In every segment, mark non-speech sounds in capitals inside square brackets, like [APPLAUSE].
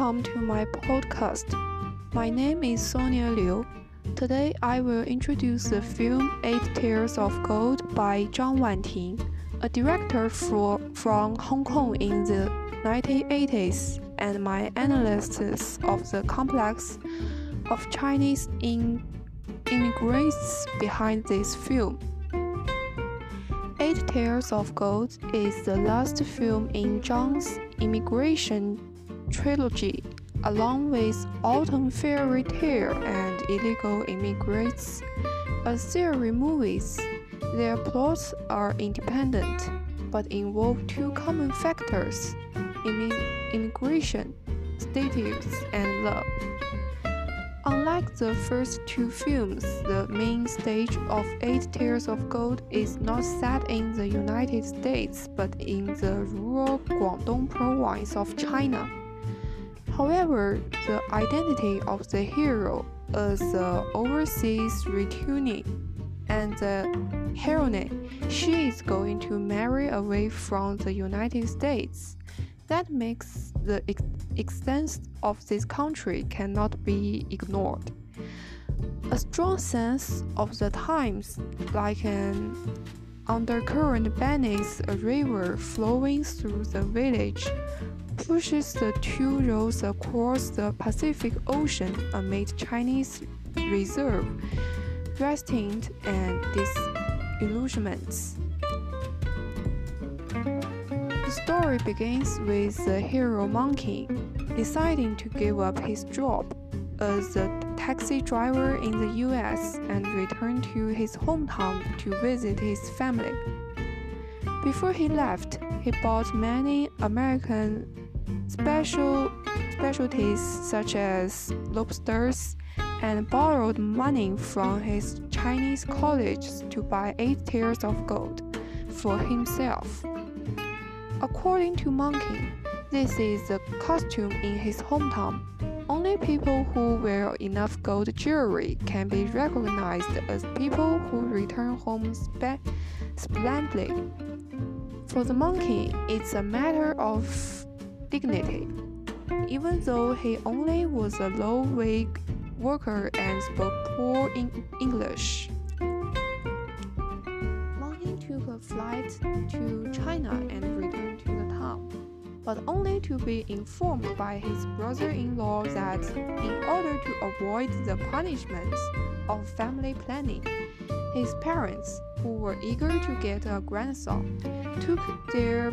welcome to my podcast. My name is Sonia Liu. Today I will introduce the film Eight Taels of Gold by Zhang Wanting, a director for, from Hong Kong in the 1980s, and my analysis of the complex of Chinese in, immigrants behind this film. Eight Taels of Gold is the last film in Zhang's immigration trilogy, along with Autumn Fairy Tale and Illegal Immigrants, a series movies. Their plots are independent, but involve two common factors immigration, status, and love. Unlike the first two films, the main stage of Eight Taels of Gold is not set in the United States but in the rural Guangdong province of China. However, the identity of the hero as the overseas returnee and the heroine, she is going to marry away from the United States. That makes the ex extent of this country cannot be ignored. A strong sense of the times, like an undercurrent beneath a river flowing through the village, pushes the two roads across the Pacific Ocean amid Chinese reserve, resting and disillusionments. The story begins with the hero Monkey deciding to give up his job as a taxi driver in the US and return to his hometown to visit his family. Before he left, he bought many American special specialties such as lobsters and borrowed money from his Chinese colleagues to buy eight tiers of gold for himself. According to Monkey, this is the costume in his hometown. Only people who wear enough gold jewelry can be recognized as people who return home splendidly. For the monkey, it's a matter of dignity. Even though he only was a low wage worker and spoke poor in English. Monkey took a flight to China and returned to the town, but only to be informed by his brother in law that, in order to avoid the punishments of family planning, his parents, who were eager to get a grandson, took their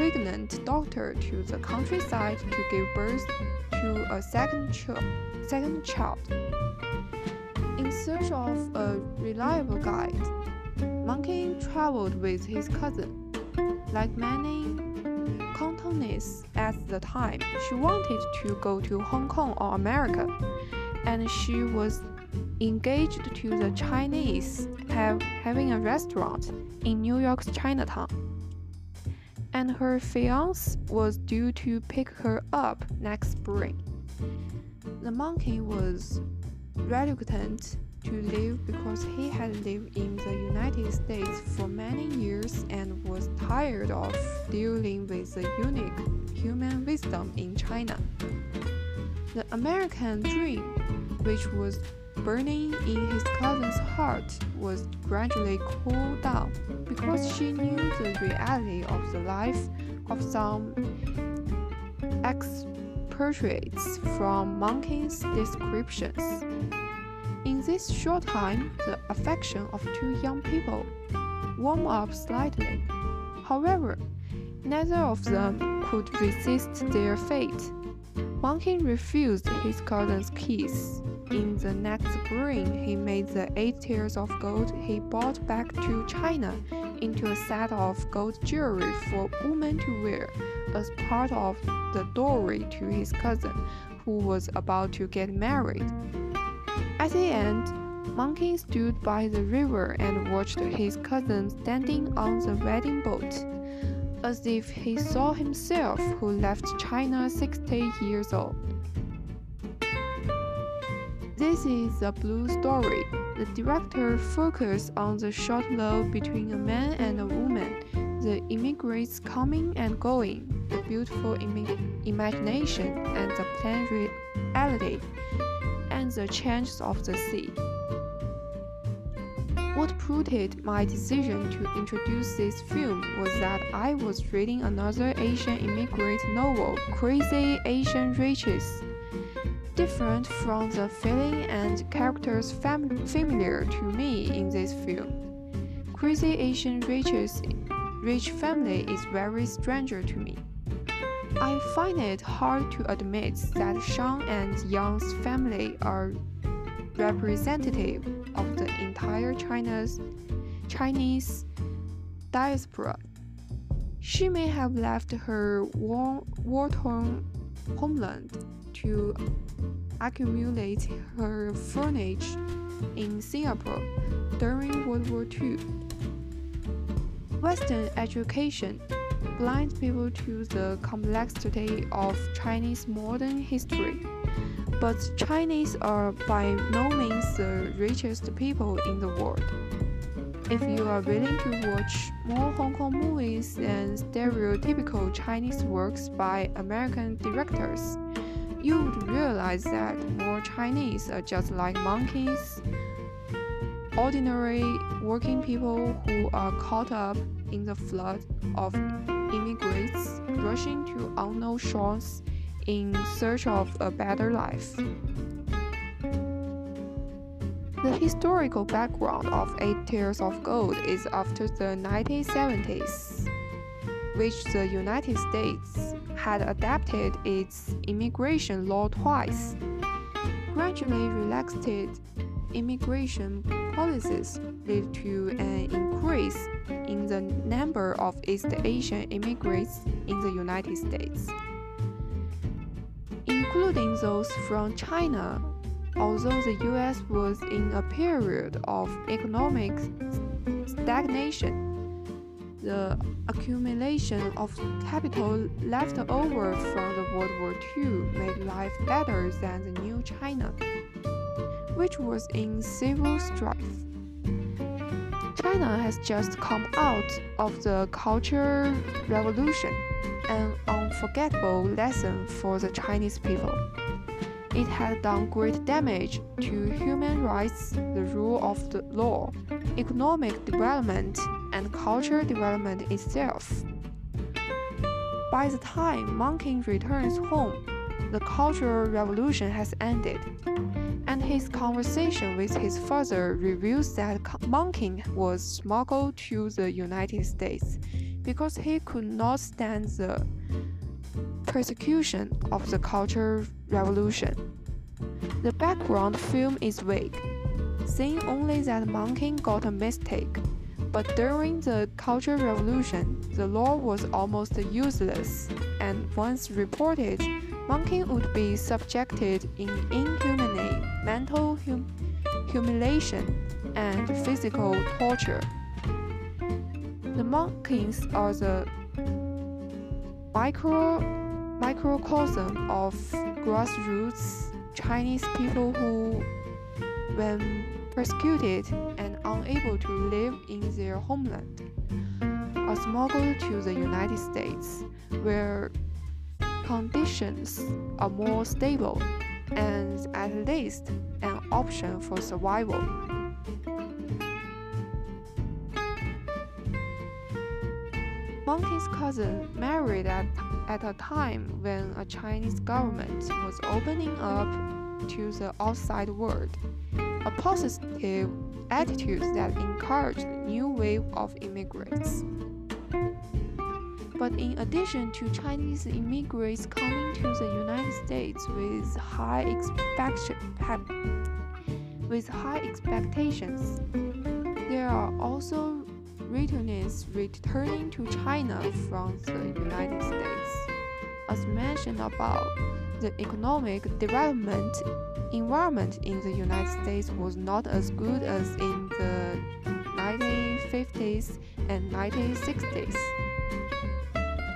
pregnant daughter to the countryside to give birth to a second, ch- second child. In search of a reliable guide, Monkey traveled with his cousin. Like many Cantonese at the time. She wanted to go to Hong Kong or America, and she was engaged to the Chinese have, having a restaurant in New York's Chinatown. And her fiance was due to pick her up next spring. The monkey was reluctant to leave because he had lived in the United States for many years and was tired of dealing with the unique human wisdom in China. The American dream, which was burning in his cousin's heart, was gradually cooled down because she knew the reality of the life of some expatriates from Monkey's descriptions. In this short time, the affection of two young people warmed up slightly. However, neither of them could resist their fate. Monkey refused his cousin's kiss. In the next spring, he made the eight taels of gold he brought back to China into a set of gold jewelry for women to wear as part of the dowry to his cousin, who was about to get married. At the end, Monkey stood by the river and watched his cousin standing on the wedding boat, as if he saw himself who left China 60 years old. This is a blue story. The director focused on the short love between a man and a woman, the immigrants coming and going, the beautiful Im imagination and the plain reality and the changes of the sea. What prompted my decision to introduce this film was that I was reading another Asian immigrant novel, Crazy Asian Riches. Different from the feeling and characters fam familiar to me in this film. Crazy Asian Riches rich family is very stranger to me. I find it hard to admit that Shang and Yang's family are representative of the entire China's Chinese diaspora. She may have left her war-torn homeland to accumulate her furniture in Singapore during World War II. Western education blinds people to the complexity of Chinese modern history. But Chinese are by no means the richest people in the world. If you are willing to watch more Hong Kong movies than stereotypical Chinese works by American directors, you would realize that more Chinese are just like monkeys, ordinary working people who are caught up in the flood of immigrants rushing to unknown shores in search of a better life. The historical background of Eight Taels of Gold is after the 1970s, which the United States had adapted its immigration law twice, gradually relaxed immigration policies led to an increase in the number of East Asian immigrants in the United States, including those from China. Although the US was in a period of economic stagnation, the accumulation of capital left over from the World War II made life better than the new China which was in civil strife. China has just come out of the Cultural Revolution, an unforgettable lesson for the Chinese people. It had done great damage to human rights, the rule of the law, economic development, and cultural development itself. By the time Monking returns home, the Cultural Revolution has ended and his conversation with his father reveals that Monking was smuggled to the United States because he could not stand the persecution of the Cultural Revolution. The background film is vague, saying only that Monking got a mistake. But during the Cultural Revolution, the law was almost useless, and once reported, Monking would be subjected in inhumane mental hum humiliation and physical torture. The Monkings are the micro microcosm of grassroots Chinese people who, when persecuted and unable to live in their homeland, are smuggled to the United States, where conditions are more stable and at least an option for survival. Monkey's cousin married at, at a time when a Chinese government was opening up to the outside world, a positive attitude that encouraged a new wave of immigrants. But in addition to Chinese immigrants coming to the United States with high with high expectations, there are also returnees returning to China from the United States. As mentioned above, the economic development environment in the United States was not as good as in the 1950s and 1960s.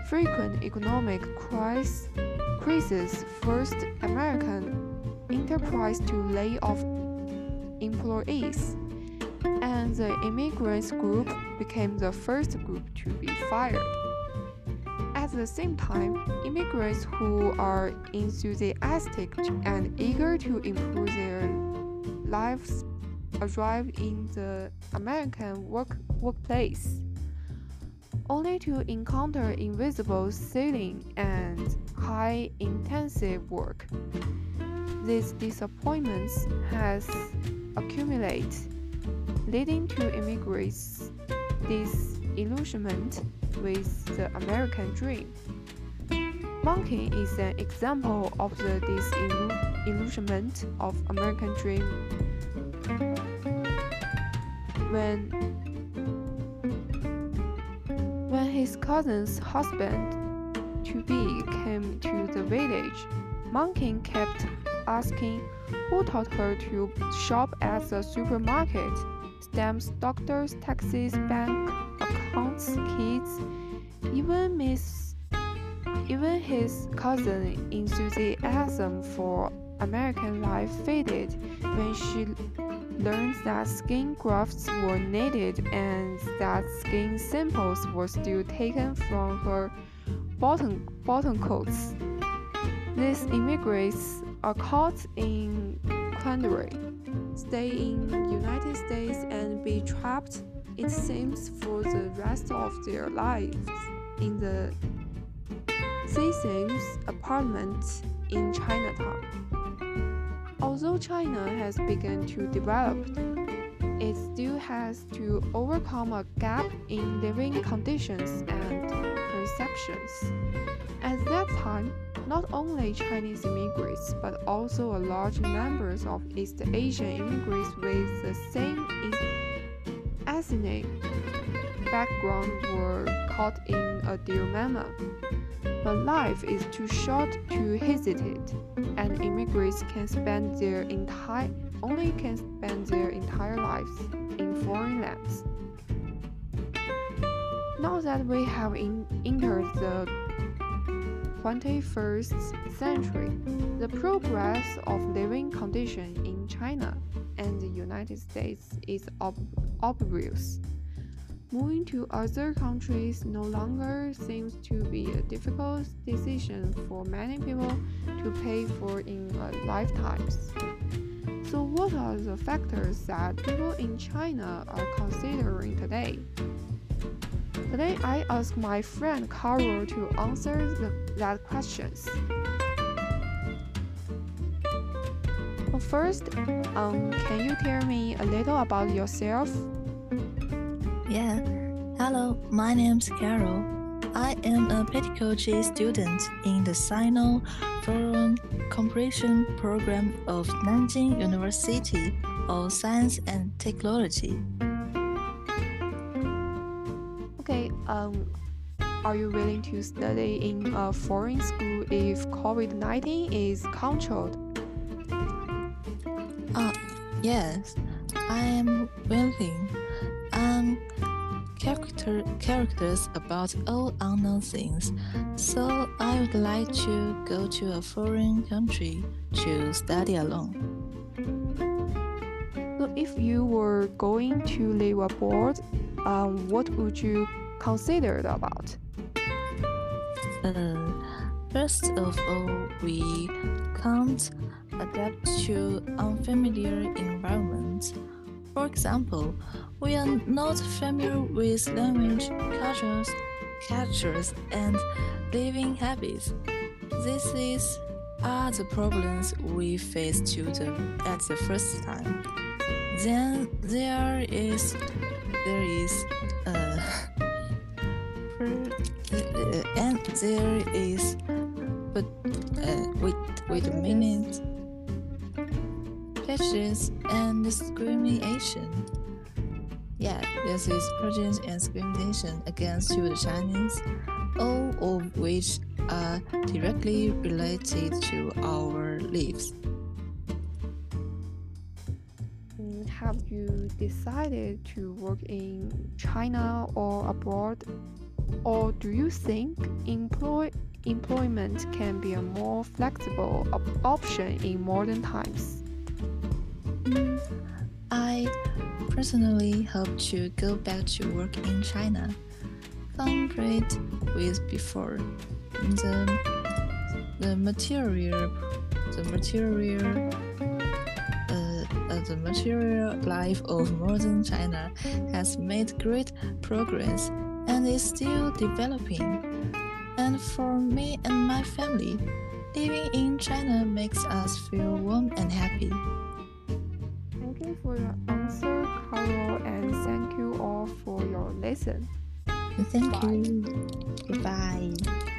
Frequent economic crises forced American enterprise to lay off employees, and the immigrants group became the first group to be fired. At the same time, immigrants who are enthusiastic and eager to improve their lives arrive in the American work, workplace, only to encounter invisible ceiling and high intensive work. These disappointments has accumulated, leading to immigrants' disillusionment with the American dream. Monkey is an example of the disillusionment of American dream when when his cousin's husband to be came to the village, Monkey kept asking who taught her to shop at the supermarket, stamps, doctors, taxis, bank accounts, kids, even Miss even his cousin's enthusiasm for American life faded when she learned that skin grafts were needed and that skin samples were still taken from her bottom, bottom coats. These immigrants are caught in quandary, stay in United States and be trapped, it seems, for the rest of their lives in the Seasons apartment in Chinatown. Although China has begun to develop, has to overcome a gap in living conditions and perceptions. At that time, not only Chinese immigrants but also a large numbers of East Asian immigrants with the same ethnic background were caught in a dilemma. But life is too short to hesitate, and immigrants can spend their entire only can spend their entire lives Now that we have in, entered the 21st century, the progress of living conditions in China and the United States is ob obvious. Moving to other countries no longer seems to be a difficult decision for many people to pay for in lifetimes. So, what are the factors that people in China are considering today? Today, I ask my friend Carol to answer the, that questions. First, um, can you tell me a little about yourself? Yeah. Hello, my name's Carol. I am a pedagogy student in the Sino Foreign Cooperation Program of Nanjing University of Science and Technology. Um, are you willing to study in a foreign school if COVID 19 is controlled? Uh, yes, I am willing. Um, character, characters about all unknown things, so I would like to go to a foreign country to study alone. So, if you were going to live abroad, um, what would you consider about? Uh, first of all, we can't adapt to unfamiliar environments. For example, we are not familiar with language, cultures, cultures, and living habits. This is are the problems we face to the, at the first time. Then there is there is uh, [LAUGHS] and there is but uh, wait wait a minute prejudice and discrimination. Yeah, this is prejudice and discrimination against the Chinese, all of which are directly related to our lives. Mm, have you decided to work in China or abroad? Or do you think employ employment can be a more flexible op option in modern times? I personally hope to go back to work in China. compared with before. The, the material, the material, uh, the material life of modern China has made great progress and is still developing. And for me and my family, living in China makes us feel warm and happy. Thank you for your answer, Carol, and thank you all for your listen. Thank Bye. you. Goodbye.